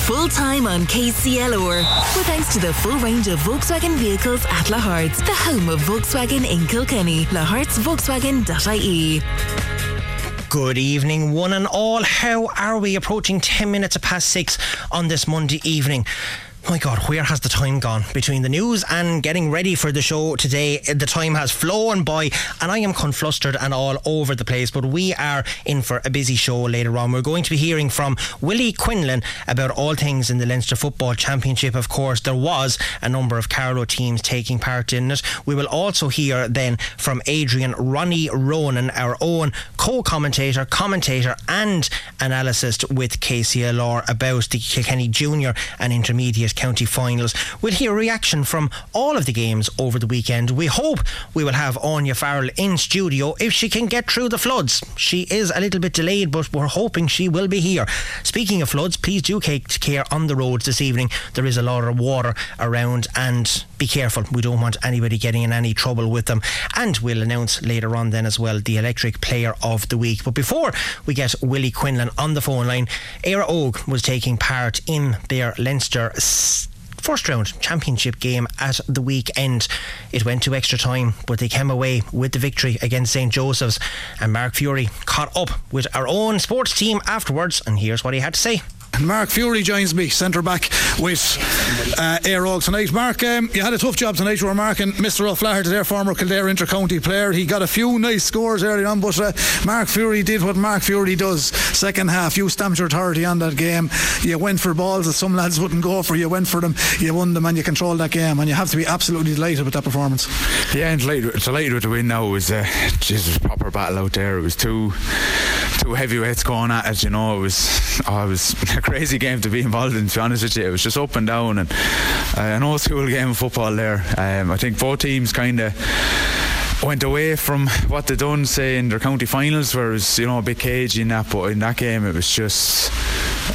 full time on KCLR. With thanks to the full range of Volkswagen vehicles at Lahart's, the home of Volkswagen in Kilkenny. lahartsvolkswagen.ie. Good evening, one and all. How are we approaching 10 minutes past six on this Monday evening? My God, where has the time gone? Between the news and getting ready for the show today, the time has flown by and I am conflustered and all over the place. But we are in for a busy show later on. We're going to be hearing from Willie Quinlan about all things in the Leinster Football Championship. Of course, there was a number of Carlow teams taking part in it. We will also hear then from Adrian Ronny Ronan, our own co commentator, commentator, and analyst with KCLR about the Kilkenny Junior and Intermediate county finals. We'll hear reaction from all of the games over the weekend. We hope we will have Áine Farrell in studio if she can get through the floods. She is a little bit delayed, but we're hoping she will be here. Speaking of floods, please do take care on the roads this evening. There is a lot of water around and be careful. We don't want anybody getting in any trouble with them. And we'll announce later on then as well the electric player of the week. But before we get Willie Quinlan on the phone line, Éire Óg was taking part in their Leinster first round championship game at the weekend. It went to extra time, but they came away with the victory against St Joseph's. And Mark Furey caught up with our own sports team afterwards, and here's what he had to say. Mark Furey joins me, centre back with uh, Éire Óg tonight. Mark, um, you had a tough job tonight. You were marking Mr. O'Flaherty, their former Kildare inter-county player. He got a few nice scores early on, but uh, Mark Furey did what Mark Furey does. Second half, you stamped your authority on that game. You went for balls that some lads wouldn't go for. You went for them, you won them, and you controlled that game. And you have to be absolutely delighted with that performance. Yeah, and delighted, delighted with the win now. It was, uh, Jesus, proper battle out there. It was two two heavyweights going at it. You know, it was, oh, it was a crazy game to be involved in. To be honest with you, it was just up and down, and uh, an old school game of football there. Um, I think both teams kind of went away from what they done say in their county finals where it was you know a bit cagey in that but in that game it was just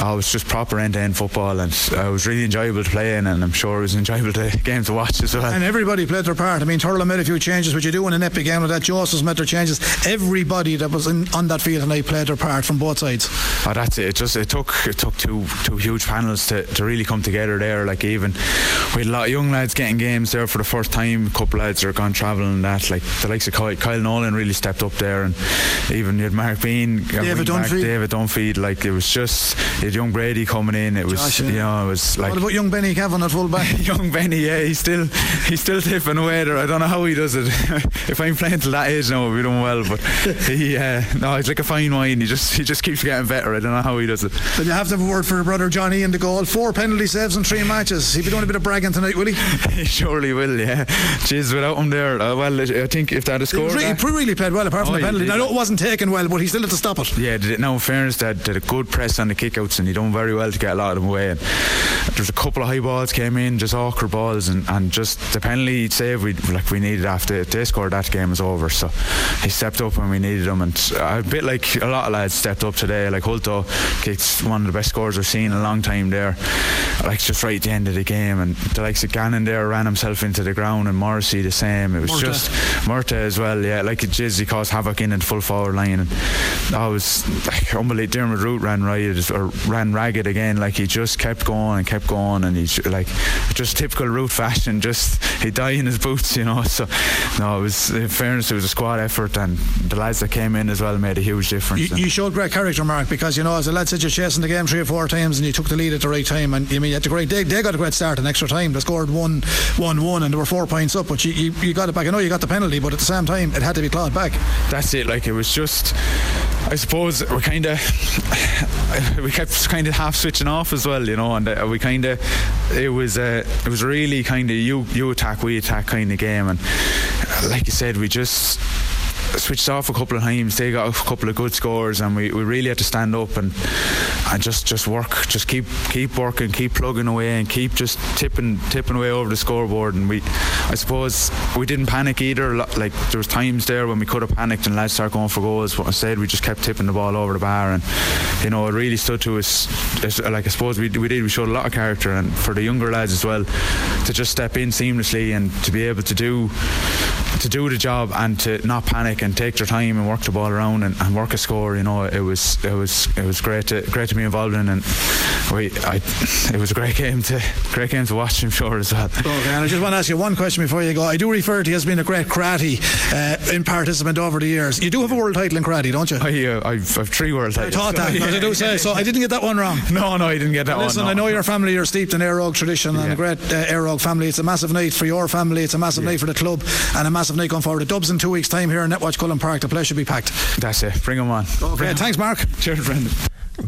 oh, it was just proper end-to-end football and it was really enjoyable to play in and I'm sure it was enjoyable to, game to watch as well. And everybody played their part. I mean Turlough made a few changes which you do in an epic game like that. Joseph's made their changes. Everybody that was in, on that field tonight played their part from both sides. Oh that's it. It just it took it took two two huge panels to, to really come together there like even we had a lot of young lads getting games there for the first time. A couple lads are gone travelling and that like the likes of Kyle, Kyle Nolan really stepped up there, and even you had Mark Bean, uh, David Dunphy, David Dunphy. Like it was just young Brady coming in. It was Josh, yeah. you know it was like what about young Benny Cavan at full back? young Benny, yeah, he's still he's still tipping away there. I don't know how he does it. if I'm playing till that age now, we're doing well, but he uh, no, he's like a fine wine. He just he just keeps getting better. I don't know how he does it. But you have to have a word for your brother Johnny in the goal. Four penalty saves in three matches. He'll be doing a bit of bragging tonight, will he? he surely will. Yeah, jeez, without him there, uh, well, I think if that is had scored. He really, really played well, apart from Oh, the penalty. I know it wasn't taken well, but he still had to stop it. Yeah, did it, now in fairness, that did a good press on the kickouts and he done very well to get a lot of them away. And there's a couple of high balls came in, just awkward balls, and, and just the penalty save we like we needed after they scored that game was over. So he stepped up when we needed him, and a bit like a lot of lads stepped up today. Like Hulto kicked one of the best scores I've seen in a long time there. Like just right at the end of the game, and the likes of Gannon there ran himself into the ground, and Morrissey the same. It was Murta. just Murta as well. Yeah, like it just he caused havoc in the full forward line, and I was like unbelievable. Dermot Root ran riot or ran ragged again. Like he just kept going and kept going, and he's like just typical Root fashion. Just he died in his boots, you know. So no, it was in fairness, it was a squad effort, and the lads that came in as well made a huge difference. You, you showed great character, Mark, because you know, as the lad said, you're chasing the game three or four times, and you took the lead at the right time. And you mean, you had a great. They, they got a great start in extra time. They scored one, one, one, and they were four points up. But you, you, you got it back. I know you got the penalty, but at the same time, it had to be clawed back. that's it. Like it was just, I suppose we kind of, we kept kind of half switching off as well, you know, and uh, we kind of, it was, uh, it was really kind of you you attack, we attack kind of game, and uh, like you said, we just switched off a couple of times. They got a couple of good scores, and we, we really had to stand up and and just just work, just keep keep working, keep plugging away, and keep just tipping tipping away over the scoreboard. And we, I suppose, we didn't panic either. Like there was times there when we could have panicked and lads start going for goals, but instead we just kept tipping the ball over the bar, and you know it really stood to us. Like I suppose we we did, we showed a lot of character, and for the younger lads as well, to just step in seamlessly and to be able to do to do the job and to not panic and take their time and work the ball around and, and work a score. You know, it was it was it was great to great to be involved in, and we, I, it was a great game to great game to watch. I'm sure as well. Okay, and I just want to ask you one question before you go. I do refer to you as being a great karate uh, in participant over the years. You do have a world title in karate, don't you? I, uh, I've, I've three world titles. I thought that. I do say so. I didn't get that one wrong. No, no, I didn't get that Listen, one. I no. I know your family. You're steeped in Éire Óg tradition and Yeah. a great uh, Éire Óg family. It's a massive night for your family. It's a massive night for the club and a massive night going forward. The Dubs in two weeks' time here in Netwatch Cullen Park. The place should be packed. That's it. Bring them on. Okay, thanks, Mark. Cheers, Brendan.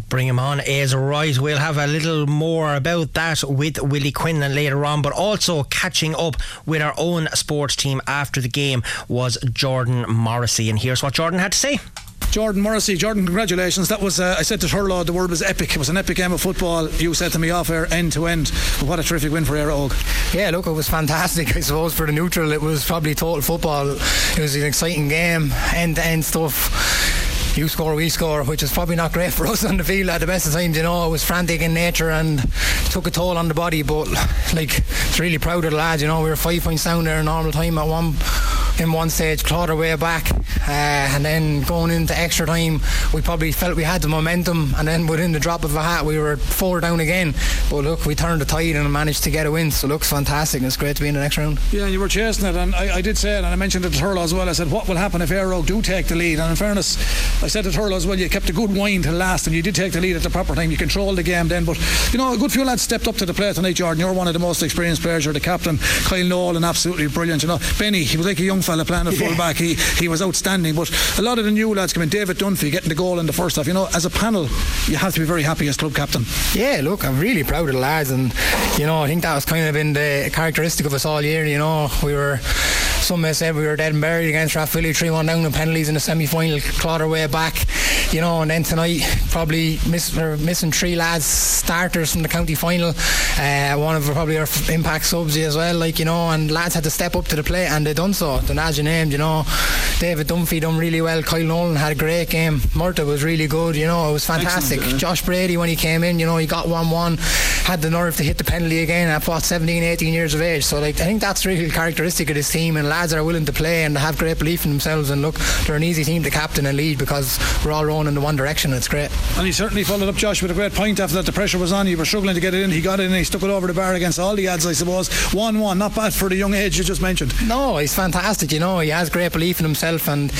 Bring him on is right. We'll have a little more about that with Willie Quinlan later on, but also catching up with our own sports team after the game was Jordan Morrissey. And here's what Jordan had to say. Jordan Morrissey, Jordan, congratulations. That was, uh, I said to Turlough, the word was epic. It was an epic game of football. You said to me off air, end to end. What a terrific win for Éire Óg. Yeah, look, it was fantastic. I suppose for the neutral, it was probably total football. It was an exciting game, end to end stuff. You score, we score, which is probably not great for us on the field at the best of times. You know, it was frantic in nature and took a toll on the body. But like, it's really proud of the lads. You know, we were five points down there in normal time at one in one stage, clawed our way back, uh, and then going into extra time, we probably felt we had the momentum, and then within the drop of a hat, we were four down again. But look, we turned the tide and managed to get a win. So looks fantastic. And it's great to be in the next round. Yeah, you were chasing it, and I, I did say it, and I mentioned it to Turlough as well. I said, what will happen if Éire Óg do take the lead? And in fairness, I said to Turlough as well, you kept a good wind to last, and you did take the lead at the proper time. You controlled the game then, but you know, a good few lads stepped up to the plate tonight, Jordan. You're one of the most experienced players. You're the captain, Kyle Nolan, absolutely brilliant. You know, Benny, he was like a young fella playing at full back. He he was outstanding, but a lot of the new lads coming. David Dunphy getting the goal in the first half. You know, as a panel, you have to be very happy as club captain. Yeah, look, I'm really proud of the lads, and you know, I think that was kind of been the characteristic of us all year. You know, we were. Some may say we were dead and buried against Rathvilly, 3 1 down in penalties in the semi final, clawed our way back, you know, and then tonight probably miss, missing three lads starters from the county final. Uh, one of probably our impact subs as well, like, you know, and lads had to step up to the plate and they done so. The lads you named, you know, David Dunphy done really well, Kyle Nolan had a great game, Murta was really good, you know, it was fantastic. Excellent, Josh Brady, when he came in, you know, he got 1 1, had the nerve to hit the penalty again at what, 17, 18 years of age. So, like, I think that's really characteristic of this team, and lads are willing to play and have great belief in themselves. And look, they're an easy team to captain and lead because we're all rowing in the one direction. And It's great. And he certainly followed up Josh with a great point after that. The pressure was on. You were struggling to get it in. He got it in. And he stuck it over the bar against all the ads, I suppose. 1 1. Not bad for the young age you just mentioned. No, he's fantastic. You know, he has great belief in himself, and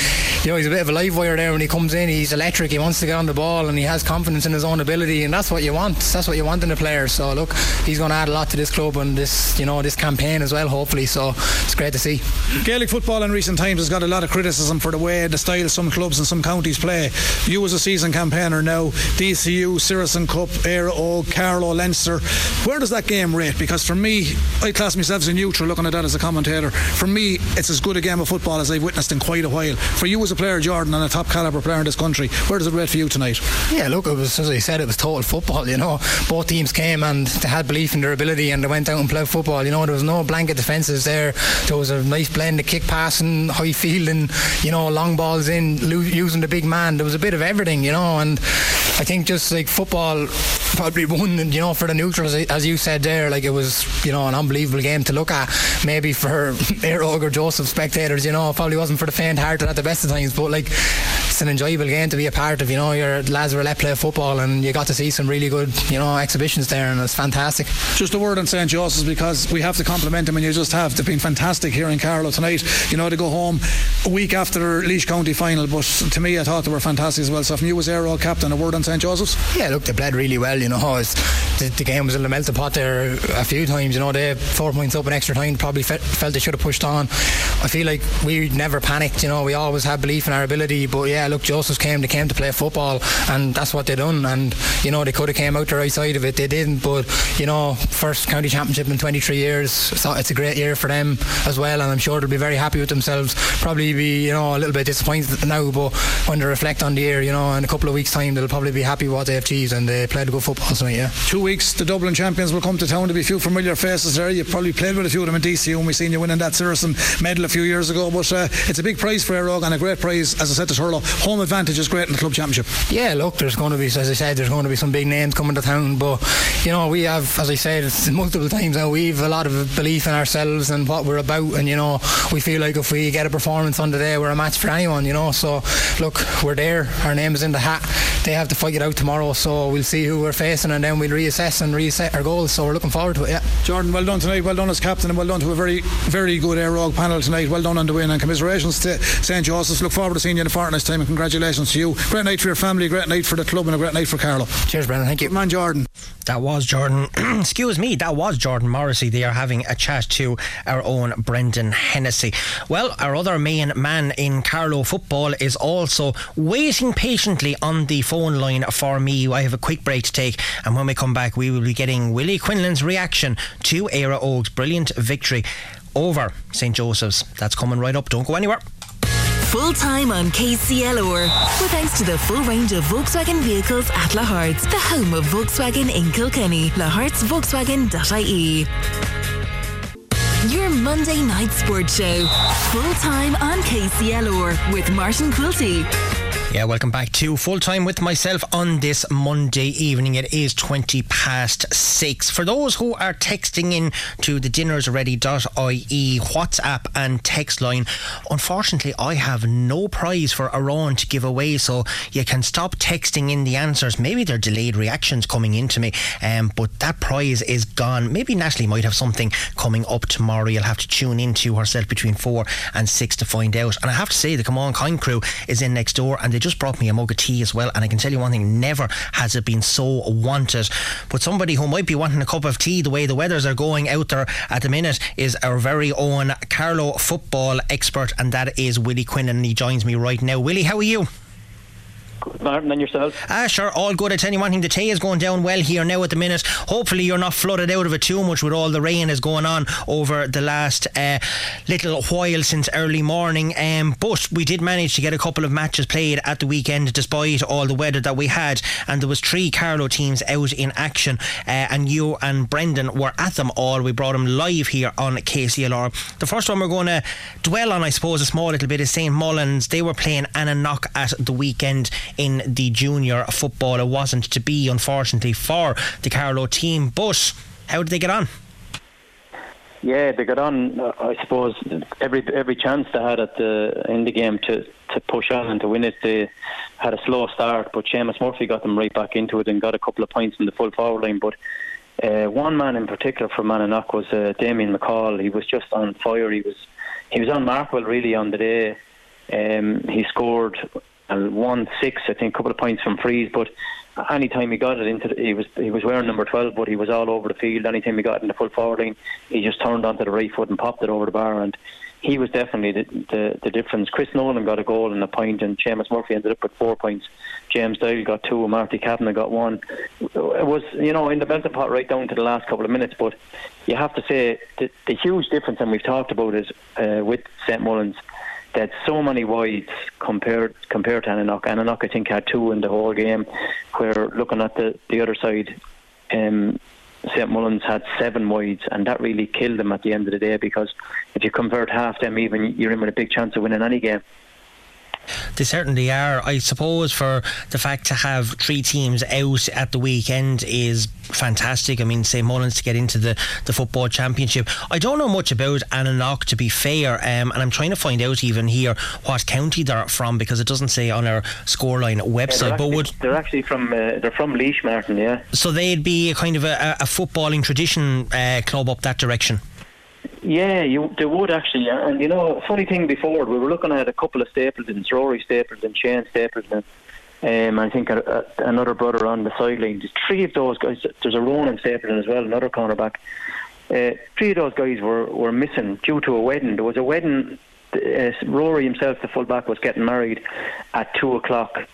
you know he's a bit of a live wire there when he comes in. He's electric. He wants to get on the ball, and he has confidence in his own ability, and that's what you want. That's what you want in a player. So look, he's going to add a lot to this club and this, you know, this campaign as well. Hopefully, so it's great to see. Gaelic football in recent times has got a lot of criticism for the way, the style some clubs and some counties play. You, as a season campaigner now, DCU, Sigerson Cup, Air O, Carlow, Leinster, where does that game rate? Because for me, I class myself as a neutral looking at that as a commentator. For me, it's as good a game of football as I've witnessed in quite a while. For you, as a player, Jordan, and a top calibre player in this country, where does it rate for you tonight? Yeah, look, was as I said, it was total football. You know, both teams came and they had belief in their ability, and they went out and played football. You know, there was no blanket defences there. There was a nice blend the kick passing, high fielding, you know, long balls in, lo- using the big man. There was a bit of everything, you know, and I think just like football probably won, and you know, for the neutrals, as you said there, like it was, you know, an unbelievable game to look at. Maybe for Éire Óg or Joseph spectators, you know, probably wasn't for the faint-hearted at the best of times, but like it's an enjoyable game to be a part of. You know, your lads were let play football, and you got to see some really good, you know, exhibitions there, and it's fantastic. Just a word on St. Joseph's because we have to compliment them and you just have. They've been fantastic here in Carlow tonight. You know, to go home a week after their Laois County final, but to me, I thought they were fantastic as well. So, from you as Aero captain, a word on St. Joseph's? Yeah, look, they played really well. You know, the, the game was in the melting pot there a few times. You know, they four points up in extra time. Probably fe- felt they should have pushed on. I feel like we never panicked. You know, we always had belief in our ability. But yeah, look, Joseph's came. They came to play football, and that's what they done. And you know, they could have came out the right side of it. They didn't. But you know, first county championship in 23 years. So it's a great year for them as well, and I'm sure they'll be very happy with themselves. Probably be you know a little bit disappointed now, but when they reflect on the year, you know, in a couple of weeks' time, they'll probably be happy with what they have achieved, and they played good football tonight. Yeah. Two weeks, the Dublin champions will come to town. There'll be a few familiar faces there. You probably played with a few of them in DCU, and we seen you winning that Sigerson medal a few years ago. But uh, it's a big prize for Éire Óg and a great prize, as I said to Turlough. Home advantage is great in the club championship. Yeah, look, there's going to be, as I said, there's going to be some big names coming to town. But you know, we have, as I said, multiple times now. We've a lot of belief in ourselves and what we're about, and you know, we feel like if we get a performance on the day, we're a match for anyone. You know, so look, we're there. Our name is in the hat. they have to fight it out tomorrow. So we'll see who we're facing, and then we'll reassess and reset our goals. So we're looking forward to it. Yeah. Jordan, well done tonight. Well done as captain, and well done to a very, very good eh, Éire Óg panel tonight. Well done on the win, and commiserations to St Joseph's. Look forward to seeing you in a fortnight's time, congratulations to you. Great night for your family, great night for the club, and a great night for Carlow. Cheers, Brendan. Thank you. Good man, Jordan. That was Jordan. Excuse me, that was Jordan Morrissey. They are having a chat to our own Brendan Hennessy. Well, our other main man in Carlow football is also waiting patiently on the phone line for me. I have a quick break to take, and when we come back, we will be getting Willie Quinlan's reaction to Éire Óg's brilliant victory over St Joseph's. That's coming right up. Don't go anywhere. Full time on KCLR. With thanks to the full range of Volkswagen vehicles at Lahart's, the home of Volkswagen in Kilkenny. Lahart'sVolkswagen.ie. Your Monday night sports show. Full time on KCLR with Martin Quilty. Yeah, welcome back to full time with myself on this Monday evening. It is 20 past six. For those who are texting in to the dinnersready.ie WhatsApp and text line, unfortunately, I have no prize for Iran to give away, so you can stop texting in the answers. Maybe they're delayed reactions coming into me, um, but that prize is gone. Maybe Natalie might have something coming up tomorrow. You'll have to tune in to herself between four and six to find out. And I have to say, the Camán Caint crew is in next door and they just brought me a mug of tea as well. And I can tell you one thing: never has it been so wanted. But somebody who might be wanting a cup of tea, the way the weathers are going out there at the minute, is our very own Carlow football expert, and that is Willie Quinn, and he joins me right now. Willie, how are you? Martin and yourself? Ah, sure, all good. I tell you one thing, the tea is going down well here now at the minute. Hopefully, you're not flooded out of it too much with all the rain is going on over the last uh, little while since early morning. Um, but we did manage to get a couple of matches played at the weekend despite all the weather that we had, and there was three Carlow teams out in action, uh, and you and Brendan were at them all. We brought them live here on KCLR. The first one we're going to dwell on, I suppose, a small little bit is St Mullins. They were playing Annanough at the weekend in the junior football. It wasn't to be, unfortunately, for the Carlow team. But how did they get on? Yeah, they got on. Uh, I suppose every every chance they had at the in the game to, to push on and to win it. They had a slow start, but Seamus Murphy got them right back into it and got a couple of points in the full forward line. But uh, one man in particular from Annanough was uh, Damien McCall. He was just on fire. He was he was on Markwell really on the day. Um, he scored and won six, I think, a couple of points from frees. But anytime he got it into, the, he was he was wearing number twelve, but he was all over the field. Anytime he got in the full forward line, he just turned onto the right foot and popped it over the bar. And he was definitely the the, the difference. Chris Nolan got a goal and a point, and Seamus Murphy ended up with four points. James Doyle got two, Marty Kavanagh got one. It was you know in the melting pot right down to the last couple of minutes, but you have to say the, the huge difference, and we've talked about it uh, with St Mullins had so many wides compared compared to Annanough. Annanough, I think, had two in the whole game. Where looking at the the other side, um, St Mullins had seven wides, and that really killed them at the end of the day. Because if you convert half them, even you're in with a big chance of winning any game. They certainly are. I suppose for the fact to have three teams out at the weekend is fantastic. I mean, St Mullins to get into the, the football championship. I don't know much about Annanough to be fair, um, and I'm trying to find out even here what county they're from because it doesn't say on our scoreline website. Yeah, but would they're actually from uh, they're from Laois, Martin. Yeah. So they'd be a kind of a, a footballing tradition uh, club up that direction. Yeah, you they would actually, and you know, funny thing before we were looking at a couple of Stapletons, Rory Stapleton, Shane Stapleton, um, I think a, a, another brother on the sideline. There's three of those guys. There's a Ronan Stapleton as well, another cornerback. Uh, three of those guys were, were missing due to a wedding. There was a wedding. Uh, Rory himself, the fullback, was getting married at two o'clock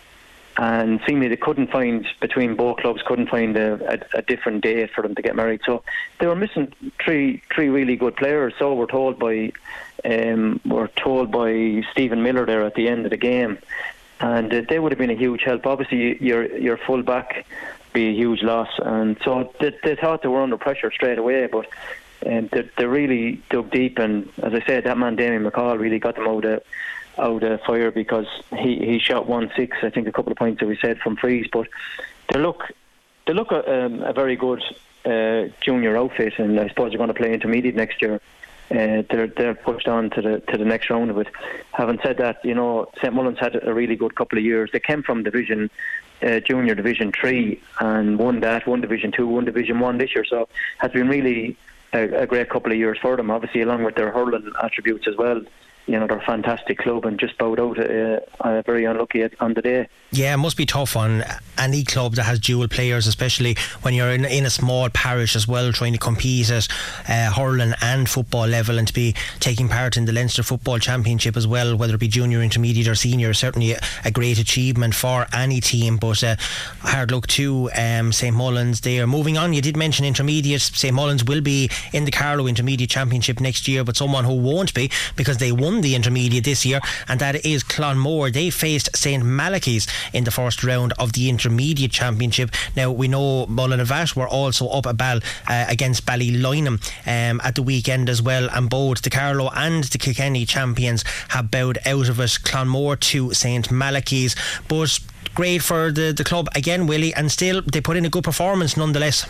and seemingly they couldn't find between both clubs couldn't find a, a, a, different day for them to get married. So they were missing three three really good players. So we're told by um, we're told by Stephen Miller there at the end of the game, and uh, they would have been a huge help. Obviously, your your full back be a huge loss, and so they, they thought they were under pressure straight away, but. Um, they, they really dug deep, and as I said, that man Damien McCall really got them out of out of fire because he, he shot one six, I think a couple of points that we said from frees. But they look they look a, um, a very good uh, junior outfit, and I suppose they're going to play intermediate next year. Uh, they're they're pushed on to the to the next round of it. Having said that, you know St Mullins had a really good couple of years. They came from Division uh, Junior Division Three and won that, won Division Two, won Division One this year. So has been really a, a great couple of years for them. Obviously, along with their hurling attributes as well you know, they're a fantastic club and just bowed out uh, uh, very unlucky on the day. Yeah, it must be tough on any club that has dual players, especially when you're in, in a small parish as well, trying to compete at uh, hurling and football level and to be taking part in the Leinster Football Championship as well, whether it be junior, intermediate, or senior. Certainly a, great achievement for any team, but uh, hard luck to um, St Mullins there. Moving on, you did mention intermediate. St Mullins will be in the Carlow Intermediate Championship next year, but someone who won't be because they won won the intermediate this year, and that is Clonmore. They faced St Malachy's in the first round of the intermediate championship. Now we know Mullinavat were also up a ball uh, against Ballyloynham um, at the weekend as well, and both the Carlow and the Kilkenny champions have bowed out of it. Clonmore to St Malachy's, but great for the, the club again, Willie, and still they put in a good performance nonetheless.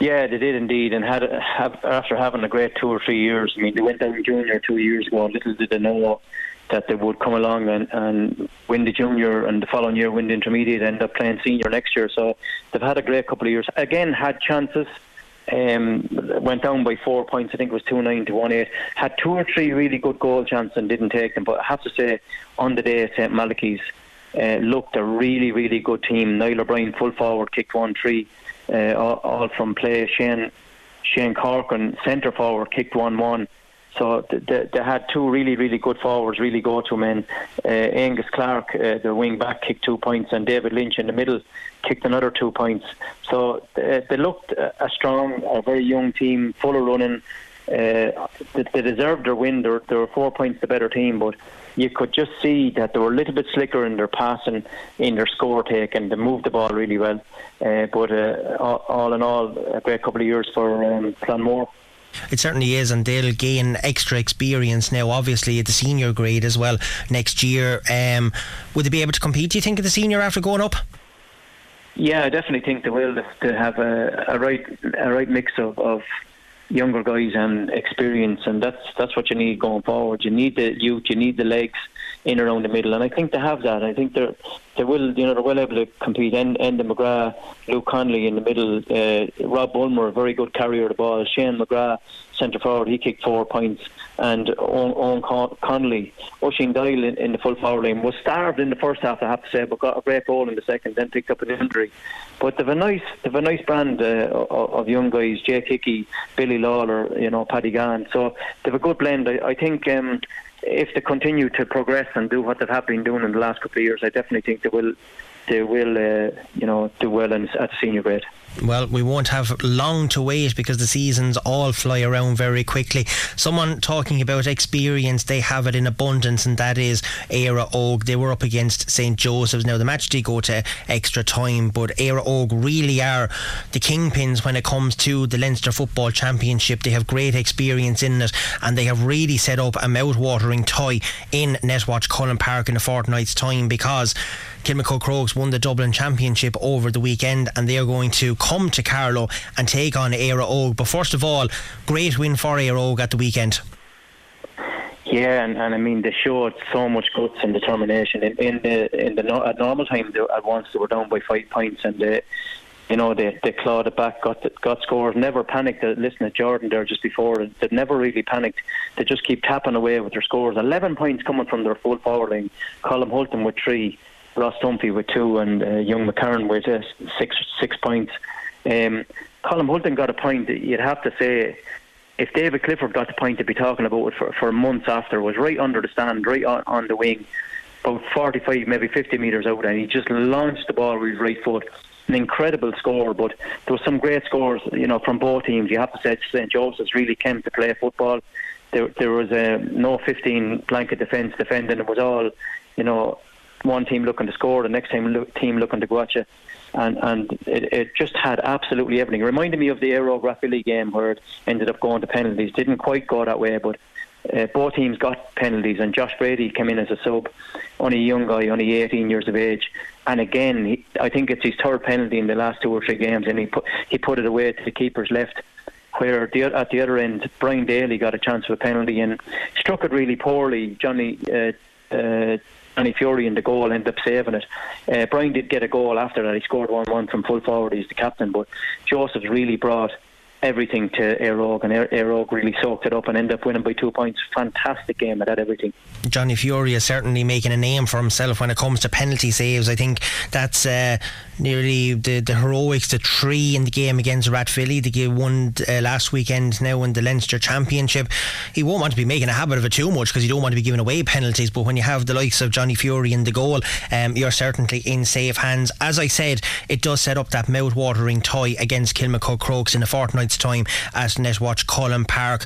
Yeah, they did indeed, and had have, after having a great two or three years. I mean, they went down junior two years ago. Little did they know that they would come along and, and win the junior, and the following year win the intermediate, and end up playing senior next year. So they've had a great couple of years. Again, had chances. Um, went down by four points. I think it was two nine to one eight. Had two or three really good goal chances and didn't take them. But I have to say, on the day, St Malachy's uh, looked a really, really good team. Niall O'Brien, full forward, kicked one three uh, all, from play. Shane Shane Corcoran, centre forward, kicked one one. So they, they had two really, really good forwards, really go-to men. Uh, Angus Clark, uh, the wing back, kicked two points, and David Lynch in the middle kicked another two points. So they, they looked a strong, a very young team, full of running. Uh, they, they deserved their win. They were, they were four points the better team, but you could just see that they were a little bit slicker in their passing, in their score take, and they moved the ball really well. Uh, but uh, all, all, in all, a great couple of years for um, Clonmore. It certainly is, and they'll gain extra experience now, obviously, at the senior grade as well next year. Um, would they be able to compete, do you think, at the senior after going up? Yeah, I definitely think they will. To have a, a right a right mix of, of younger guys and experience, and that's that's what you need going forward. You need the youth, you need the legs in around the middle, and I think they have that. I think they're they will, you know, they're well able to compete. End Enda McGrath, Luke Connolly in the middle, uh, Rob Bulmer, a very good carrier of the ball. Shane McGrath, centre forward, he kicked four points, and Owen, Con- Connolly, Oisin Doyle in, in, the full forward line was starved in the first half, I have to say, but got a great goal in the second, then picked up an injury. But they've a nice, they've a nice brand uh, of, young guys: Jake Hickey, Billy Lawler, you know, Paddy Gann. So they've a good blend. I, I think. Um, if they continue to progress and do what they have been doing in the last couple of years, I definitely think they will they will uh, you know do well in, at senior grade. Well, we won't have long to wait because the seasons all fly around very quickly. Someone talking about experience, they have it in abundance, and that is Éire Óg. They were up against St Joseph's. Now, the match did go to extra time, but Éire Óg really are the kingpins when it comes to the Leinster Football Championship. They have great experience in it, and they have really set up a mouth-watering tie in Netwatch Cullen Park in a fortnight's time because Kilmacud Crokes won the Dublin Championship over the weekend, and they are going to come to Carlow and take on Éire Óg. But first of all, great win for Éire Óg at the weekend. Yeah, and, and I mean they showed so much guts and determination in, in the in the at normal time. They, at once they were down by five points, and they, you know they they clawed it back, got got scores, never panicked. Uh, listen to Jordan there just before, they never really panicked. They just keep tapping away with their scores. Eleven points coming from their full forward line. Colm Hulton with three, Ross Dunphy with two, and uh, young McCarron with uh, six six points. Um, Colm Hulton got a point. You'd have to say, if David Clifford got the point to be talking about it for, for months after, was right under the stand, right on, on the wing, about 45, maybe 50 metres out, and he just launched the ball with his right foot. An incredible score, but there were some great scores, you know, from both teams. You have to say St Joseph's really came to play football. There, there was uh, no 15 blanket defence defending. It was all, you know, one team looking to score, the next team, team looking to go at you and and it, it just had absolutely everything. It reminded me of the Óg Rathvilly game where it ended up going to penalties. Didn't quite go that way, but uh, both teams got penalties, and Josh Brady came in as a sub, only a young guy, only 18 years of age. And again, he, I think it's his third penalty in the last two or three games, and he put he put it away to the keeper's left. Where the, at the other end, Brian Daly got a chance for a penalty and struck it really poorly. Johnny uh, uh, Johnny Furey in the goal ended up saving it. Uh, Brian did get a goal after that. He scored 1 1 from full forward. He's the captain. But Joseph's really brought everything to Éire Óg, and Éire Óg really soaked it up and ended up winning by two points. Fantastic game at everything. Johnny Furey is certainly making a name for himself when it comes to penalty saves. I think that's uh, nearly the, the heroics, the three in the game against Rathvilly. They won uh, last weekend now in the Leinster Championship. He won't want to be making a habit of it too much because you don't want to be giving away penalties. But when you have the likes of Johnny Furey in the goal, um, you're certainly in safe hands. As I said, it does set up that mouth-watering tie against Kilmacud Crokes in a fortnight's time at Netwatch Cullen Park.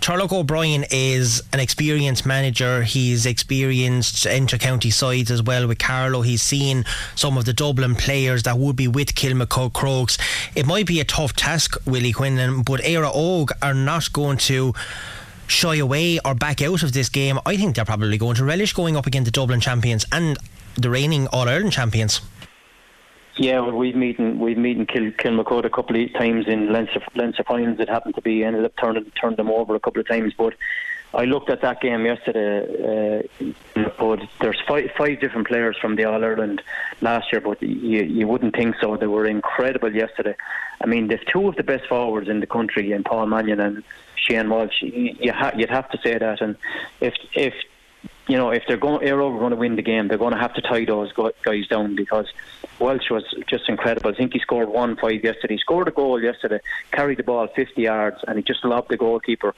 Turlough O'Brien is an experienced manager. He's experienced inter-county sides as well with Carlow. He's seen some of the Dublin players that would be with Kilmacud Crokes. It might be a tough task, Willie Quinlan, but Éire Óg are not going to shy away or back out of this game. I think they're probably going to relish going up against the Dublin champions and the reigning All Ireland champions. Yeah, well, we've meeting we've meeting Kil, Kilmacud a couple of times in Leinster Leinster finals. It happened to be ended up turning turned them over a couple of times, but. I looked at that game yesterday, uh, but there's five, five different players from the All Ireland last year, but you you wouldn't think so. They were incredible yesterday. I mean, there's two of the best forwards in the country, in Paul Mannion and Shane Walsh. You ha- you'd have to say that, and if if you know, if they're going, Óg are going to win the game, they're going to have to tie those guys down because Walsh was just incredible. I think he scored one five yesterday. He scored a goal yesterday, carried the ball 50 yards, and he just lobbed the goalkeeper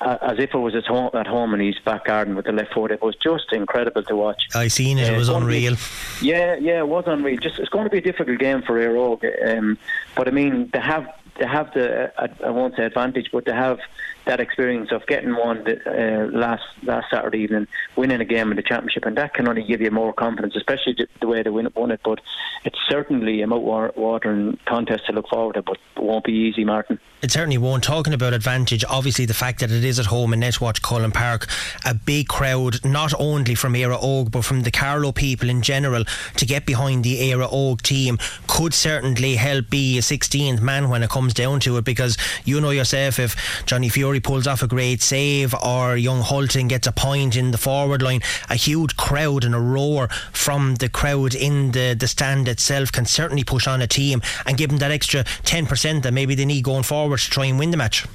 as if it was at home, at home in his back garden with the left foot. It was just incredible to watch. I seen it. Uh, it was unreal. Be, yeah, yeah, it was unreal. Just it's going to be a difficult game for Óg, um, but I mean they have they have the I won't say advantage, but they have that experience of getting one uh, last last Saturday evening, winning a game in the championship, and that can only give you more confidence, especially the way they won it. But it's certainly a mouth-watering contest to look forward to, but it won't be easy, Martin. It certainly won't. Talking about advantage, obviously the fact that it is at home in Netwatch Cullen Park, a big crowd, not only from Éire Óg but from the Carlow people in general, to get behind the Éire Óg team could certainly help be a 16th man when it comes down to it, because you know yourself if Johnny Furey pulls off a great save or young Hulton gets a point in the forward line, a huge crowd and a roar from the crowd in the, the stand itself can certainly push on a team and give them that extra 10% that maybe they need going forward to try and win the match.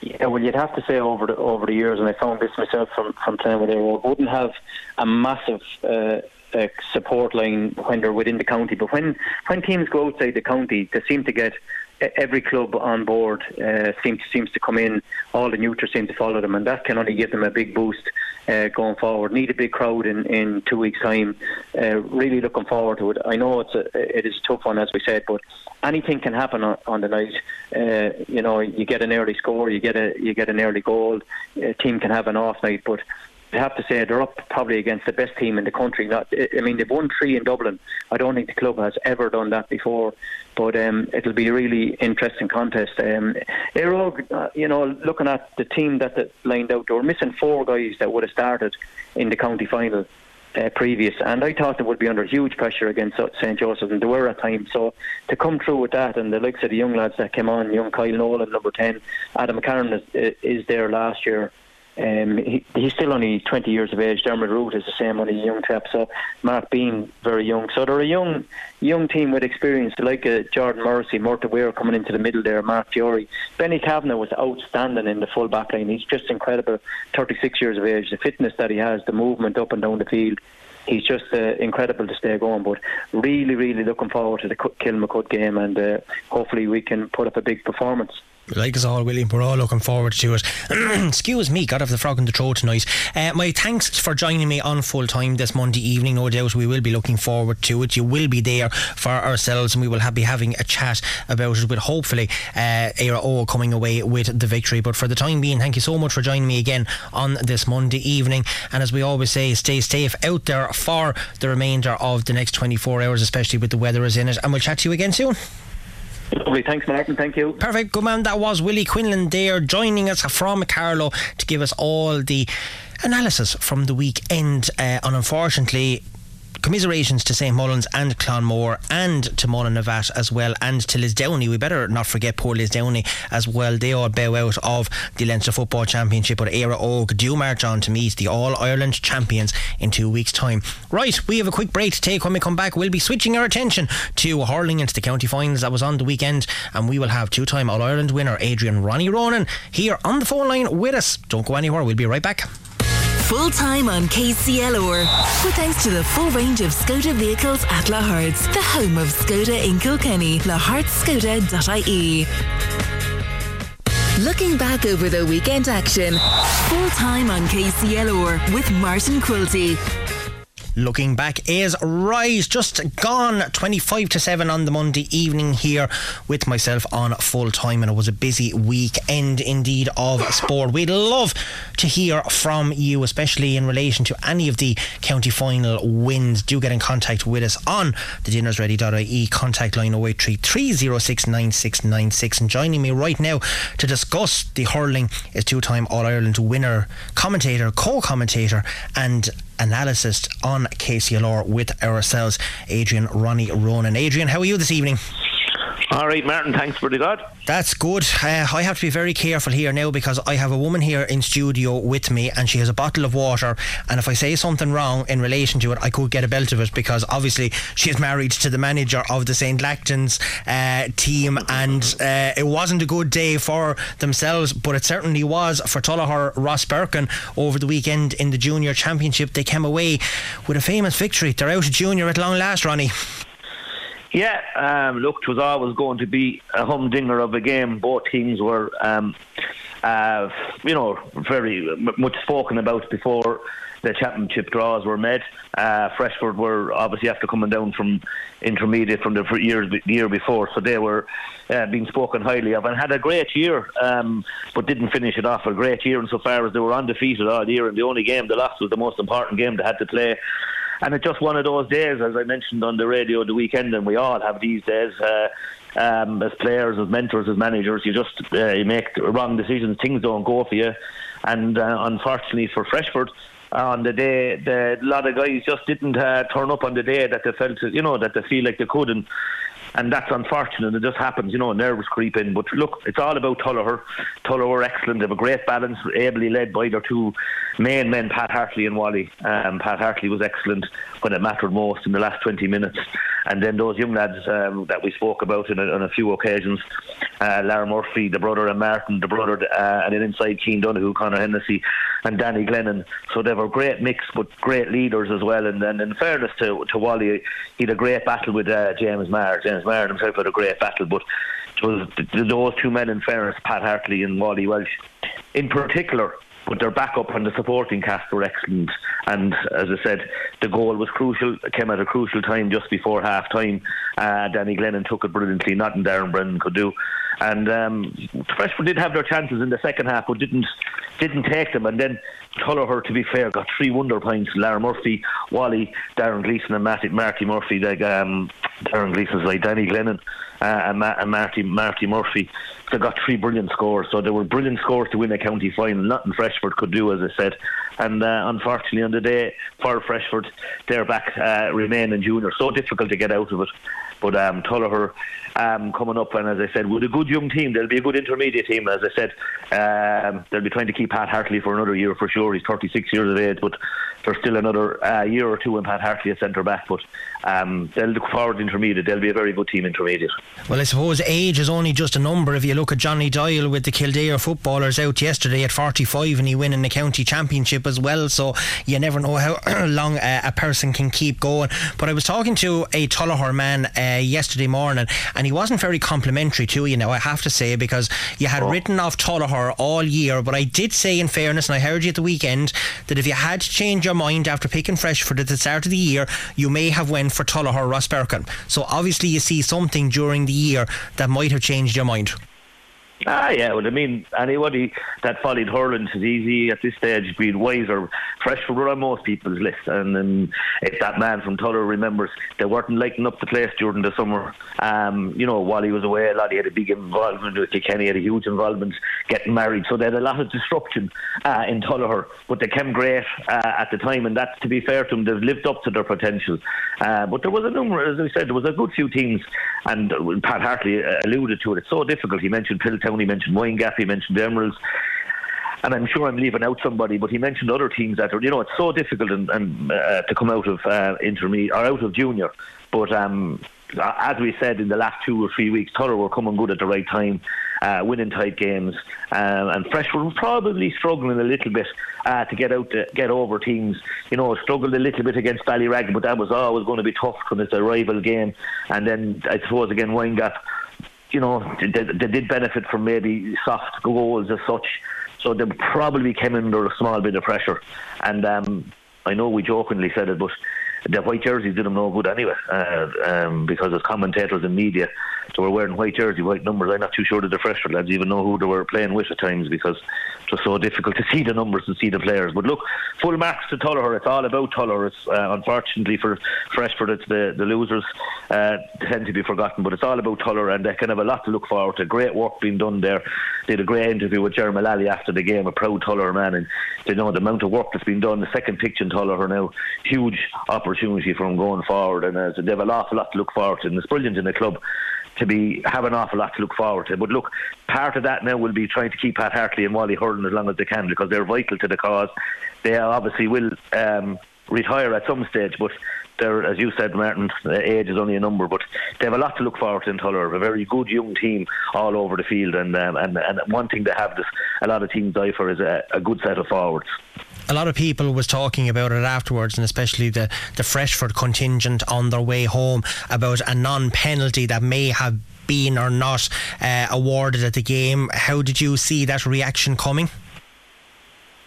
Yeah, well, you'd have to say over the over the years, and I found this myself from from playing with Aero, wouldn't have a massive uh, uh, support line when they're within the county. But when when teams go outside the county, they seem to get every club on board uh, seems seems to come in. All the neutrals seem to follow them, and that can only give them a big boost uh, going forward. Need a big crowd in, in two weeks' time. Uh, really looking forward to it. I know it's a, it is a tough one, as we said, but anything can happen on, on the night. Uh, you know, you get an early score, you get a you get an early goal. A team can have an off night, but I have to say they're up probably against the best team in the country. I mean, they've won three in Dublin. I don't think the club has ever done that before. But um, it'll be a really interesting contest. Um, Éire Óg, uh, you know, looking at the team that lined out, they were missing four guys that would have started in the county final. Uh, previous, and I thought they would be under huge pressure against St Joseph, and they were at times. So to come through with that, and the likes of the young lads that came on, young Kyle Nolan, number ten, Adam McCarron is, is there last year. Um, he, he's still only 20 years of age. Dermot Root is the same, only a young chap. So Mark Bean, very young. So they're a young young team with experience, like uh, Jordan Morrissey, Murta Weir coming into the middle there, Mark Furey. Benny Kavanagh was outstanding in the full back line. He's just incredible. 36 years of age, the fitness that he has, the movement up and down the field he's just uh, incredible to stay going. But really, really looking forward to the Kilmacud game, and uh, hopefully we can put up a big performance like us all, William. We're all looking forward to it. Excuse me, got off the frog in the throat tonight. Uh, my thanks for joining me on full time this Monday evening. No doubt we will be looking forward to it. You will be there for ourselves, and we will have, be having a chat about it with hopefully uh, Óg coming away with the victory. But for the time being, thank you so much for joining me again on this Monday evening. And as we always say, stay safe out there for the remainder of the next 24 hours, especially with the weather is in it. And we'll chat to you again soon. Lovely. Thanks, Martin. Thank you. Perfect. Good man. That was Willie Quinlan there joining us from Carlow to give us all the analysis from the weekend. Uh, and unfortunately, commiserations to St Mullins and Clonmore and to Mullinavat as well and to Lisdowney. We better not forget poor Lisdowney as well. They all bow out of the Leinster Football Championship, but Éire Óg do march on to meet the All Ireland champions in two weeks' time. Right, we have a quick break to take. When we come back, we'll be switching our attention to hurling into the county finals that was on the weekend, and we will have two-time All Ireland winner Adrian Ronny Ronan here on the phone line with us. Don't go anywhere. We'll be right back full time on KCLR. With thanks to the full range of Skoda vehicles at Lahart's, the home of Skoda in Kilkenny, lahartskoda.ie. Looking back over the weekend action, full time on KCLR with Martin Quilty looking back is Rise just gone 25 to 7 on the Monday evening here with myself on full time and it was a busy weekend indeed of sport. We'd love to hear from you especially in relation to any of the county final wins. Do get in contact with us on the dinnersready.ie contact line 083 306 9696 and joining me right now to discuss the hurling is two-time All-Ireland winner commentator co-commentator and analysis on KCLR with ourselves, Adrian Ronny Ronan. Adrian, how are you this evening? All right, Martin, thanks for the God. That's good. Uh, I have to be very careful here now because I have a woman here in studio with me and she has a bottle of water. And if I say something wrong in relation to it, I could get a belt of it because obviously she is married to the manager of the St. Lachtain's uh, team and uh, it wasn't a good day for themselves, but it certainly was for Tullogher Rosbercon over the weekend in the Junior Championship. They came away with a famous victory. They're out of junior at long last, Ronny. Yeah, um, look, it was always going to be a humdinger of a game. Both teams were, um, uh, you know, very much spoken about before the championship draws were made. Uh, Freshford were obviously after coming down from intermediate from the year, year before, so they were uh, being spoken highly of and had a great year, um, but didn't finish it off. A great year insofar as they were undefeated all year, and the only game they lost was the most important game they had to play and it's just one of those days, as I mentioned on the radio the weekend, and we all have these days. Uh, um, as players, as mentors, as managers, you just uh, you make wrong decisions. Things don't go for you, and uh, unfortunately for Freshford, on the day, the, a lot of guys just didn't uh, turn up on the day that they felt, you know, that they feel like they could, and and that's unfortunate. It just happens, you know, nerves creep in. But look, it's all about. Tullogher are excellent. They have a great balance, ably led by their two main men, Pat Hartley and Wally. Um, Pat Hartley was excellent when it mattered most in the last 20 minutes. And then those young lads um, that we spoke about on a, on a few occasions, uh, Murphy, the brother and Martin, the brother, uh, and then inside Cian Donoghue, Conor Hennessy, and Danny Glennon. So they were a great mix, but great leaders as well. And, and in fairness to, to Wally, he had a great battle with uh, James Maher. James Maher himself had a great battle, but it was those two men, in fairness, Pat Hartley and Wally Walsh, in particular, but their backup and the supporting cast were excellent. And as I said, the goal was crucial. It came at a crucial time just before half time. Uh, Danny Glennon took it brilliantly. Nothing Darren Brennan could do. And um, Freshford did have their chances in the second half, but didn't didn't take them. And then Tullogher, to be fair, got three wonder points. Lara Murphy, Wally, Darren Gleeson, and Matty, Marty Murphy. Like, um, Darren Gleeson's like Danny Glennon uh, and, Ma- and Marty, Marty Murphy. They got three brilliant scores. So they were brilliant scores to win a county final. Nothing Freshford could do, as I said. And uh, unfortunately, on the day for Freshford, their back uh, remain in junior. So difficult to get out of it. But um, Tullogher um, coming up, and as I said, with a good young team, there'll be a good intermediate team. As I said, um, they'll be trying to keep Pat Hartley for another year for sure. He's 36 years of age, but there's still another uh, year or two in Pat Hartley at centre back. But um, they'll look forward to intermediate. They'll be a very good team intermediate. Well, I suppose age is only just a number. If you look at Johnny Doyle with the Kildare footballers out yesterday at 45 and he winning the county championship as well, so you never know how long uh, a person can keep going. But I was talking to a Tullogher man uh, yesterday morning and he wasn't very complimentary to you now, I have to say, because you had oh. written off Tullogher all year. But I did say, in fairness, and I heard you at the weekend, that if you had to change your mind after picking Freshford at the start of the year, you may have went for Tullogher Rosbercon. So obviously you see something during the year that might have changed your mind. Ah, yeah. Well, I mean, anybody that followed hurling is easy at this stage being wiser. Freshford were on most people's list, and, and if that man from Tuller remembers, they weren't lighting up the place during the summer. Um, you know, while he was away, a lot he had a big involvement with Kenny had a huge involvement getting married, so they had a lot of disruption uh, in Tuller, but they came great uh, at the time, and that's to be fair to them. They've lived up to their potential. Uh, but there was a number, as I said, there was a good few teams, and Pat Hartley alluded to it. It's so difficult. He mentioned Piltown, he mentioned Windgap, he mentioned Emeralds and I'm sure I'm leaving out somebody, but he mentioned other teams that are, you know, it's so difficult and, and uh, to come out of uh, intermediate or out of junior. But um, as we said in the last two or three weeks, Tuller were coming good at the right time, uh, winning tight games, um, and Freshford were probably struggling a little bit uh, to get out to get over teams. You know, struggled a little bit against Ballyrag, but that was always going to be tough because it's a rival game. And then I suppose again Windgap, you know, they, they did benefit from maybe soft goals as such. So they probably came under a small bit of pressure. And um, I know we jokingly said it, but the white jerseys did them no good anyway, uh, um, because as commentators and media, they were wearing white jersey, white numbers. I'm not too sure that the Freshford lads even know who they were playing with at times because it was so difficult to see the numbers and see the players. But look, full marks to Tullogher. It's all about Tullogher. It's uh, unfortunately for Freshford, it's the the losers uh, tend to be forgotten, but it's all about Tullogher, and they can have a lot to look forward to. Great work being done there. Did a great interview with Jeremy Lally after the game, a proud Tullogher man, and you know the amount of work that's been done. The second pitch in Tullogher now, huge opportunity for them going forward, and uh, they have an awful lot to look forward to. And it's brilliant in the club to be have an awful lot to look forward to. But look, part of that now will be trying to keep Pat Hartley and Wally hurling as long as they can because they're vital to the cause. They obviously will um, retire at some stage, but they're, as you said, Martin, age is only a number, but they have a lot to look forward to in Tullogher. A very good young team all over the field, and um, and and one thing they have this a lot of teams die for is a, a good set of forwards a lot of people was talking about it afterwards, and especially the the Freshford contingent on their way home about a non-penalty that may have been or not uh, awarded at the game. How did you see that reaction coming?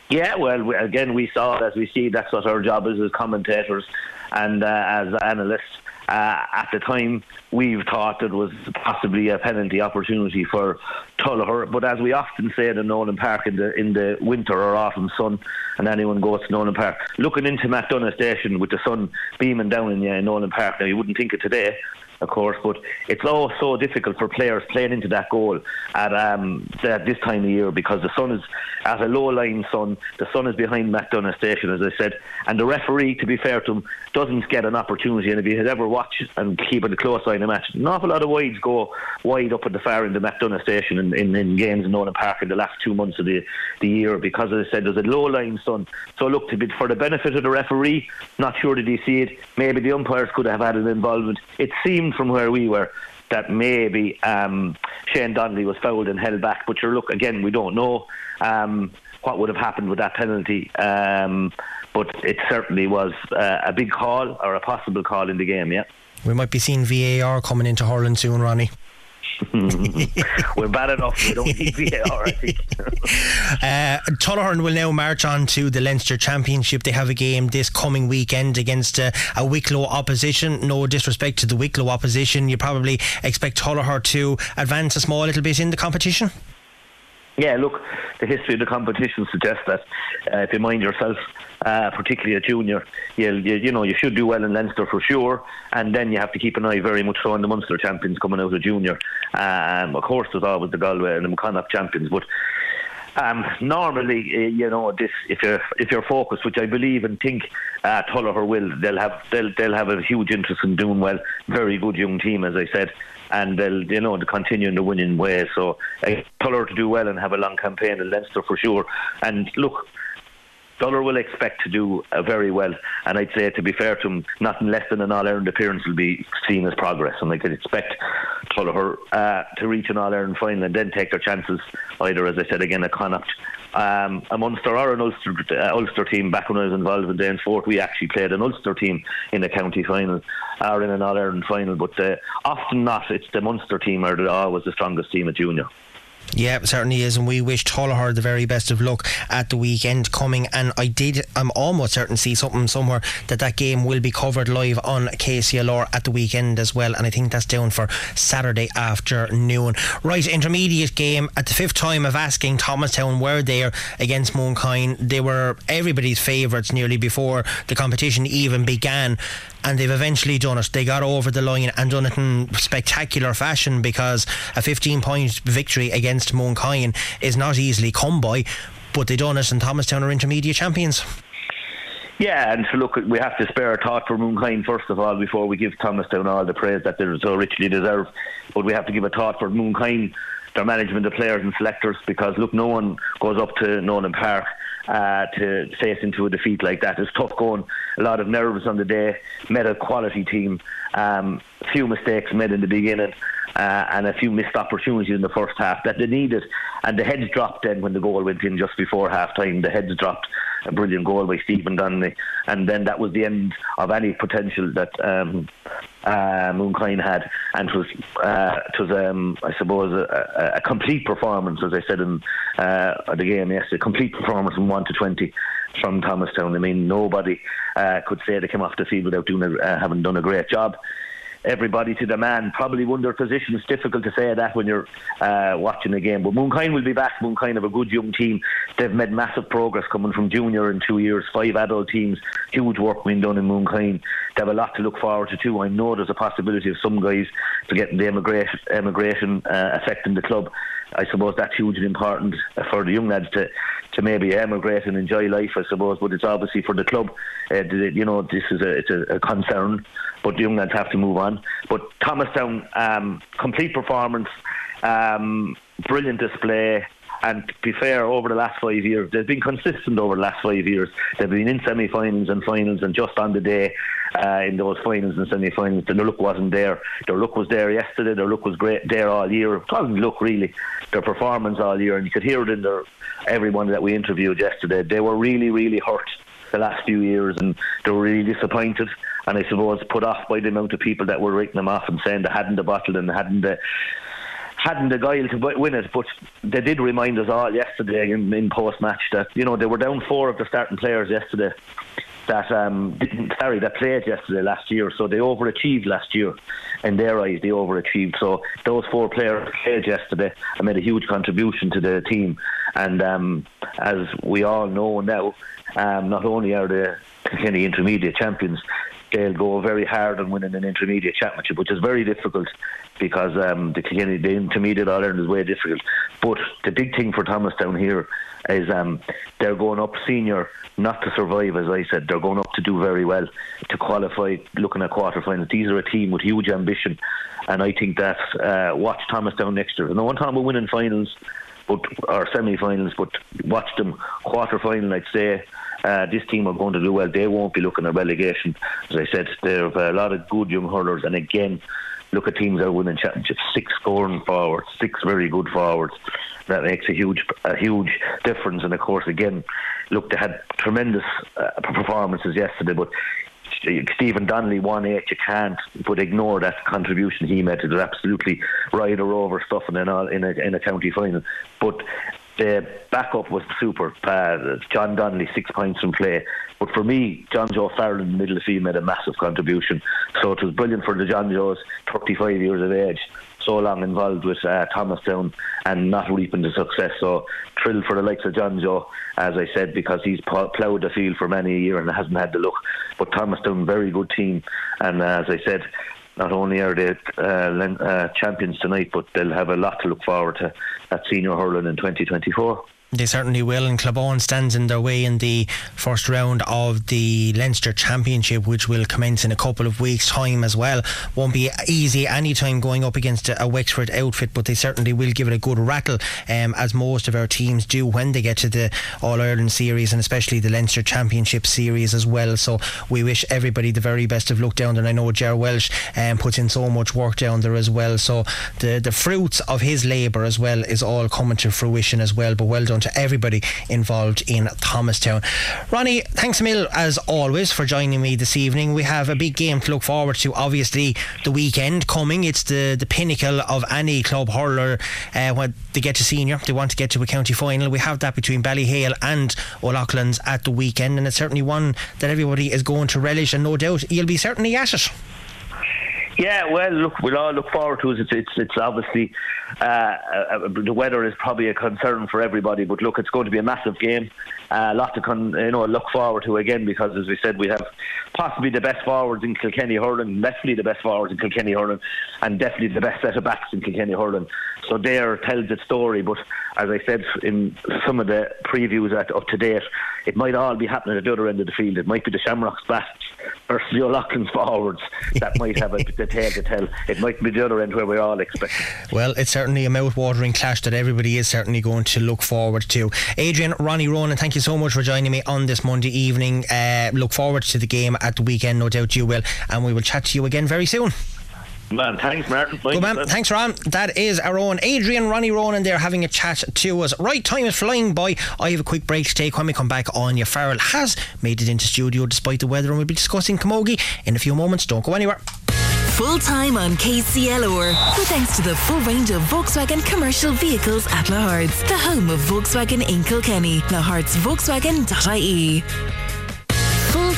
Yeah, well, again, we saw it as we see. That's what our job is as commentators and uh, as analysts. Uh, at the time, we've thought it was possibly a penalty opportunity for Tullogher. But as we often say in Nolan Park in the in the winter or autumn sun, and anyone goes to Nolan Park, looking into MacDonagh Station with the sun beaming down in you in Nolan Park. Now you wouldn't think it today, of course, but it's all so difficult for players playing into that goal at, um, at this time of year because the sun is at a low line sun. The sun is behind MacDonagh Station, as I said, and the referee, to be fair to him, doesn't get an opportunity. And if he has ever watched and keeping a close eye on the match, an awful lot of wides go wide up at the far end of MacDonagh Station in, in, in games in Nolan Park in the last two months of the, the year because, as I said, there's a low line sun. So look, to be, for the benefit of the referee, not sure did he see it. Maybe the umpires could have had an involvement. It seemed from where we were that maybe um, Shane Donnelly was fouled and held back. But sure, look, again, we don't know um, what would have happened with that penalty. Um, but it certainly was uh, a big call or a possible call in the game, yeah. We might be seeing VAR coming into hurling soon, Ronny. We're bad enough. We don't need VAR, I think. uh, Tullogher will now march on to the Leinster Championship. They have a game this coming weekend against uh, a Wicklow opposition. No disrespect to the Wicklow opposition. You probably expect Tullogher to advance a small little bit in the competition. Yeah, look, the history of the competition suggests that uh, if you mind yourself, uh, particularly a junior, you, you know you should do well in Leinster for sure, and then you have to keep an eye very much on the Munster champions coming out of junior. Um, of course, there's always the Galway and the Connacht champions, but um, normally, uh, you know, this if you're if you're focused, which I believe and think uh, Tullogher will, they'll have they'll they'll have a huge interest in doing well. Very good young team, as I said, and they'll you know continue in the winning way. So uh, Tullogher to do well and have a long campaign in Leinster for sure. And look, Tullogher will expect to do uh, very well, and I'd say, to be fair to him, nothing less than an All Ireland appearance will be seen as progress, and I could expect Tullogher uh, to reach an All Ireland final and then take their chances, either, as I said again, a Connacht, um, a Munster or an Ulster, uh, Ulster team. Back when I was involved in Danesfort, we actually played an Ulster team in the county final or in an All Ireland final, but uh, often not. It's the Munster team are always the strongest team at junior. Yeah, certainly is, and we wish Tullogher the very best of luck at the weekend coming. And I did, I'm almost certain see something somewhere that that game will be covered live on KCLR at the weekend as well, and I think that's down for Saturday afternoon. Right, intermediate game at the fifth time of asking Thomastown were there against Mooncoin. They were everybody's favourites nearly before the competition even began and they've eventually done it. They got over the line and done it in spectacular fashion because a 15 point victory against Mooncoin is not easily come by, but they done it and Thomastown are intermediate champions. Yeah, and look, we have to spare a thought for Mooncoin first of all before we give Thomastown all the praise that they so richly deserve. But we have to give a thought for Mooncoin, their management of players and selectors, because look, no one goes up to Nolan Park uh, to face into a defeat like that. It's tough going. A lot of nerves on the day. Met a quality team. Um, few mistakes made in the beginning. Uh, and a few missed opportunities in the first half that they needed. And the heads dropped then when the goal went in just before half time. The heads dropped. A brilliant goal by Stephen Donnelly. And then that was the end of any potential that um, uh, had. And it was, uh, it was um, I suppose, a, a, complete performance, as I said in uh, the game yesterday, a complete performance from 1 to 20 from Thomastown. I mean, nobody uh, could say they came off the field without doing a, uh, having done a great job everybody to the man. Probably won their position. It's difficult to say that when you're uh, watching the game. But Mooncoin will be back. Mooncoin have a good young team. They've made massive progress coming from junior in two years. Five adult teams. Huge work being done in Mooncoin. They have a lot to look forward to too. I know there's a possibility of some guys forgetting the emigration, emigration uh, affecting the club. I suppose that's hugely important for the young lads to to maybe emigrate and enjoy life, I suppose. But it's obviously for the club. Uh, you know, this is a it's a, a concern, but the young lads have to move on. But Thomastown, um, complete performance, um, brilliant display. And to be fair, over the last five years, they've been consistent over the last five years. They've been in semi-finals and finals, and just on the day uh, in those finals and semi-finals, their look wasn't there. Their look was there yesterday. Their look was great there all year. It wasn't look really. Their performance all year, and you could hear it in their everyone that we interviewed yesterday. They were really, really hurt the last few years, and they were really disappointed. And I suppose put off by the amount of people that were writing them off and saying they hadn't the bottle and they hadn't the hadn't the guile to win it, but they did remind us all yesterday in, in post match that you know they were down four of the starting players yesterday that um, didn't carry that played yesterday last year, so they overachieved last year. In their eyes, they overachieved. So those four players played yesterday and made a huge contribution to the team. And um, as we all know now, um, not only are they the Kilkenny intermediate champions, they'll go very hard on winning an intermediate championship, which is very difficult because um, the the intermediate Ireland is way difficult. But the big thing for Thomastown here is um, they're going up senior not to survive, as I said. They're going up to do very well to qualify. Looking at quarterfinals, these are a team with huge ambition, and I think that uh, watch Thomastown next year. No one talking about winning finals, but or semi-finals, but watch them quarter-final. I'd say. Uh, this team are going to do well. They won't be looking at relegation. As I said, there are a lot of good young hurlers, and again, look at teams that are winning championships. Six scoring forwards, six very good forwards. That makes a huge, a huge difference. And of course, again, look, they had tremendous uh, performances yesterday, but Stephen Donnelly won eight. You can't but ignore that contribution he made. It was absolutely ride or over stuff in, all, in, a, in a county final. But the backup was super. Uh, John Donnelly, six points from play. But for me, John Joe Farrell in the middle of the field made a massive contribution. So it was brilliant for the John Joes, 35 years of age, so long involved with uh, Thomastown and not reaping the success. So thrilled for the likes of John Joe, as I said, because he's ploughed the field for many a year and hasn't had the luck. But Thomastown, very good team. And uh, as I said, not only are they uh, uh, champions tonight, but they'll have a lot to look forward to at senior hurling in 2024. They certainly will, and Cloughbawn stands in their way in the first round of the Leinster Championship, which will commence in a couple of weeks' time as well. Won't be easy any time going up against a Wexford outfit, but they certainly will give it a good rattle, um, as most of our teams do when they get to the All Ireland series and especially the Leinster Championship series as well. So we wish everybody the very best of luck down there. And I know Ger Walsh um, puts in so much work down there as well. So the the fruits of his labour as well is all coming to fruition as well. But well done down to everybody involved in Thomastown. Ronny, thanks a mil as always for joining me this evening. We have a big game to look forward to. Obviously, the weekend coming. It's the, the pinnacle of any club hurler uh, when they get to senior. They want to get to a county final. We have that between Ballyhale and O'Loughlin's at the weekend, and it's certainly one that everybody is going to relish, and no doubt you'll be certainly at it. Yeah, well, look, we'll all look forward to it. It's it's, it's obviously uh, uh, the weather is probably a concern for everybody, but look, it's going to be a massive game. A uh, lot to con- you know look forward to again because, as we said, we have possibly the best forwards in Kilkenny hurling, definitely the best forwards in Kilkenny hurling, and definitely the best set of backs in Kilkenny hurling. So there tells its story. But as I said in some of the previews at, up to date, it might all be happening at the other end of the field. It might be the Shamrocks backs versus the O'Loughlin's forwards that might have a, the tale to tell. It might be the other end where we're all expecting. Well, it's certainly a mouth-watering clash that everybody is certainly going to look forward to. Adrian, Ronny Ronan, thank you so much for joining me on this Monday evening. Uh, look forward to the game at the weekend, no doubt you will, and we will chat to you again very soon. Man, thanks, Martin. Good man. Thanks, Ron. That is our own Adrian Ronny Ronan there having a chat to us. Right, time is flying by. I have a quick break to take. When we come back, Áine Farrell has made it into studio despite the weather, and we'll be discussing Camogie in a few moments. Don't go anywhere. Full time on KCLR. With thanks to the full range of Volkswagen commercial vehicles at Lahart's, the home of Volkswagen in Kilkenny. Lahart'sVolkswagen.ie full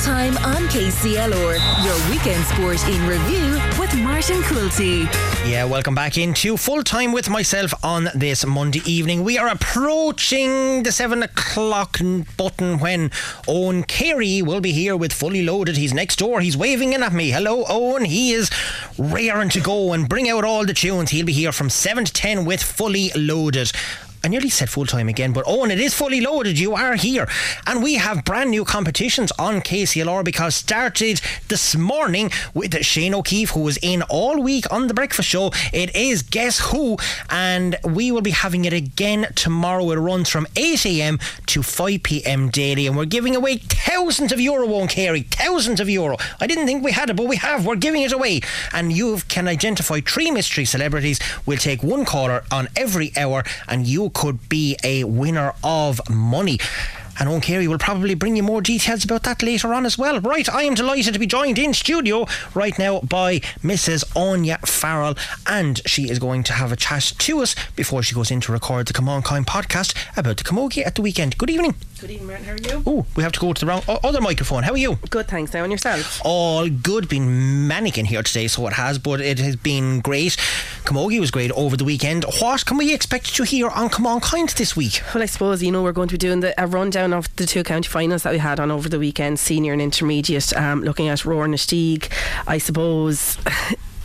time on KCLR. Your weekend sport in review with Martin Quilty. Yeah, welcome back into full time with myself on this Monday evening. We are approaching the seven o'clock button when Owen Carey will be here with fully loaded. He's next door. He's waving in at me. Hello, Owen. He is raring to go and bring out all the tunes. He'll be here from seven to ten with fully loaded. I nearly said full time again, but Owen, it is fully loaded. You are here. And we have brand new competitions on KCLR because started this morning with Shane O'Keefe, who was in all week on The Breakfast Show. It is Guess Who? And we will be having it again tomorrow. It runs from 8 a.m. to 5 p.m. daily. And we're giving away thousands of euro, won't carry thousands of euro. I didn't think we had it, but we have. We're giving it away. And you can identify three mystery celebrities. We'll take one caller on every hour, and you could be a winner of money. And Owen Carey will probably bring you more details about that later on as well. Right, I am delighted to be joined in studio right now by Mrs. Áine Farrell, and she is going to have a chat to us before she goes in to record the Camán Caint podcast about the Camogie at the weekend. Good evening. Good evening, Martin. How are you? Oh, we have to go to the wrong other microphone. How are you? Good, thanks. Now, and yourself? All good. Been mannequin here today, so it has, but it has been great. Camogie was great over the weekend. What can we expect to hear on Camán Caint this week? Well, I suppose, you know, we're going to be doing the, a rundown of the two county finals that we had on over the weekend, senior and intermediate, um, looking at Rower Inistioge. I suppose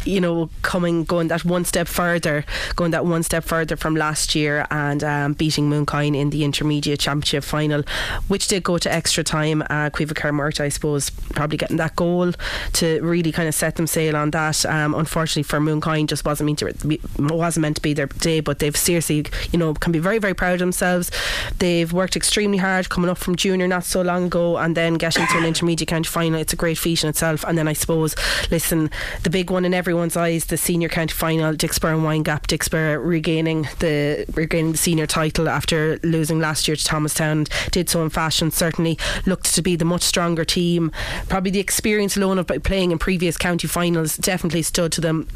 you know, coming going that one step further, going that one step further from last year and um, beating Mooncoin in the intermediate championship final, which did go to extra time. Uh, Kermert, I suppose, probably getting that goal to really kind of set them sail on that. Um, unfortunately for Mooncoin, just wasn't meant to be, wasn't meant to be their day, but they've seriously, you know, can be very very proud of themselves. They've worked extremely hard coming up from junior not so long ago, and then getting to an intermediate county final. It's a great feat in itself. And then I suppose, listen, the big one in everyone everyone's eyes the senior county final Dicksboro and Windgap Dicksboro regaining the regaining the senior title after losing last year to Thomastown did so in fashion certainly looked to be the much stronger team probably the experience alone of playing in previous county finals definitely stood to them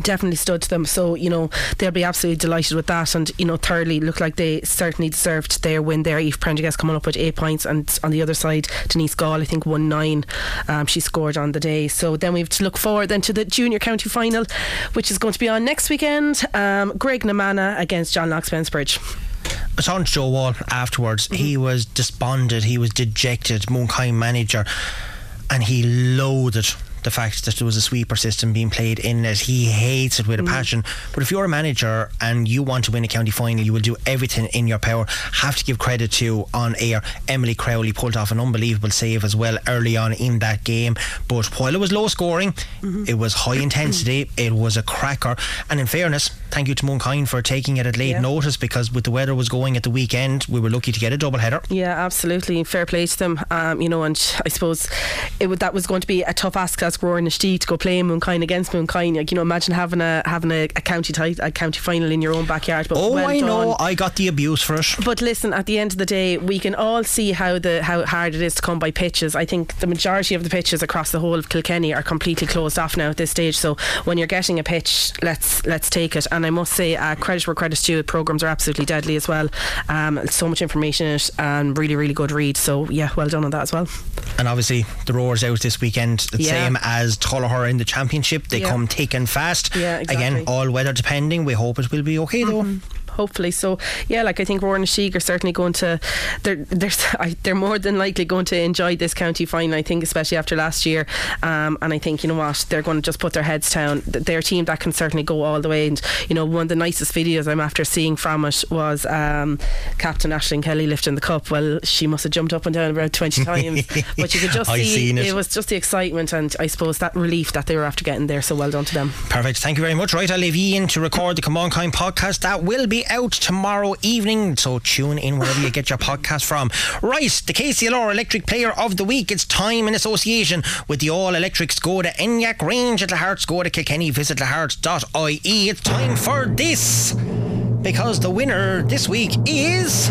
definitely stood to them. So you know they'll be absolutely delighted with that. And you know, thirdly, look like they certainly deserved their win there. Eve Prendergast coming up with eight points, and on the other side, Denise Gall, I think one nine. Um, she scored on the day. So then we have to look forward then to the junior county final, which is going to be on next weekend. Um, Graiguenamanagh against John Locke Spencerbridge. I saw Joe Wall afterwards. Mm-hmm. He was despondent. He was dejected. Mooncoin manager, and he loathed the fact that there was a sweeper system being played in it. He hates it with a mm. passion. But if you're a manager and you want to win a county final, you will do everything in your power. Have to give credit to on air. Emily Crowley pulled off an unbelievable save as well early on in that game. But while it was low scoring, mm-hmm. it was high intensity. it was a cracker. And in fairness, thank you to Mooncoin for taking it at late yeah. notice because with the weather was going at the weekend, we were lucky to get a double header. Yeah, absolutely. Fair play to them. Um, you know, and I suppose it would, that was going to be a tough ask ask Rowan Steve to go play Mooncoin against Mooncoin. Like, you know, imagine having a having a, a county tit- a county final in your own backyard. But Oh, well I know. I got the abuse for it. But listen, at the end of the day, we can all see how the how hard it is to come by pitches. I think the majority of the pitches across the whole of Kilkenny are completely closed off now at this stage. So when you're getting a pitch, let's let's take it. And I must say, uh, credit where credit's due. Programs are absolutely deadly as well. Um, so much information in it and really really good read. So yeah, well done on that as well. And obviously, the Roars out this weekend, the Yeah. same as Tullogher in the championship. They Yeah. come thick and fast. Yeah, Again, all weather depending. We hope it will be okay though. Mm-hmm. Hopefully. So yeah, like I think Rowan and Sheik are certainly going to they're they're they're more than likely going to enjoy this county final. I think especially after last year, um, and I think you know what they're going to just put their heads down. Th- Their team that can certainly go all the way. And you know one of the nicest videos I'm after seeing from it was um, Captain Ashling Kelly lifting the cup. Well, she must have jumped up and down about twenty times, but you could just see seen it. was just the excitement and I suppose that relief that they were after getting there. So well done to them. Perfect. Thank you very much. Right, I'll leave you in to record the Camán Caint podcast. That will be out tomorrow evening, so tune in wherever you get your podcast from. Right, the KCLR Electric Player of the Week. It's time in association with the all electric Skoda Enyaq range at Lahart to Kilkenny. Visit lahart.ie. It's time for this because the winner this week is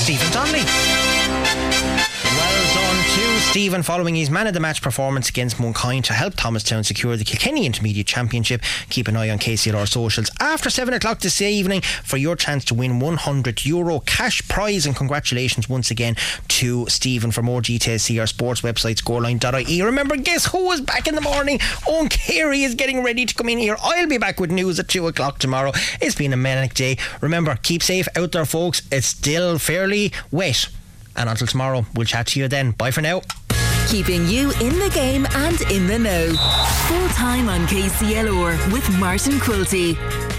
Stephen Donnelly. Stephen following his man of the match performance against Mooncoin to help Thomastown secure the Kilkenny Intermediate Championship. Keep an eye on KCLR socials after 7 o'clock this evening for your chance to win 100 euro cash prize. And congratulations once again to Stephen. For more details, see our sports website scoreline.ie. Remember, guess who is back in the morning? Owen Carey is getting ready to come in here. I'll be back with news at 2 o'clock tomorrow. It's been a manic day. Remember, keep safe out there, folks. It's still fairly wet. And until tomorrow, we'll chat to you then. Bye for now. Keeping you in the game and in the know. Full time on KCLR with Martin Quilty.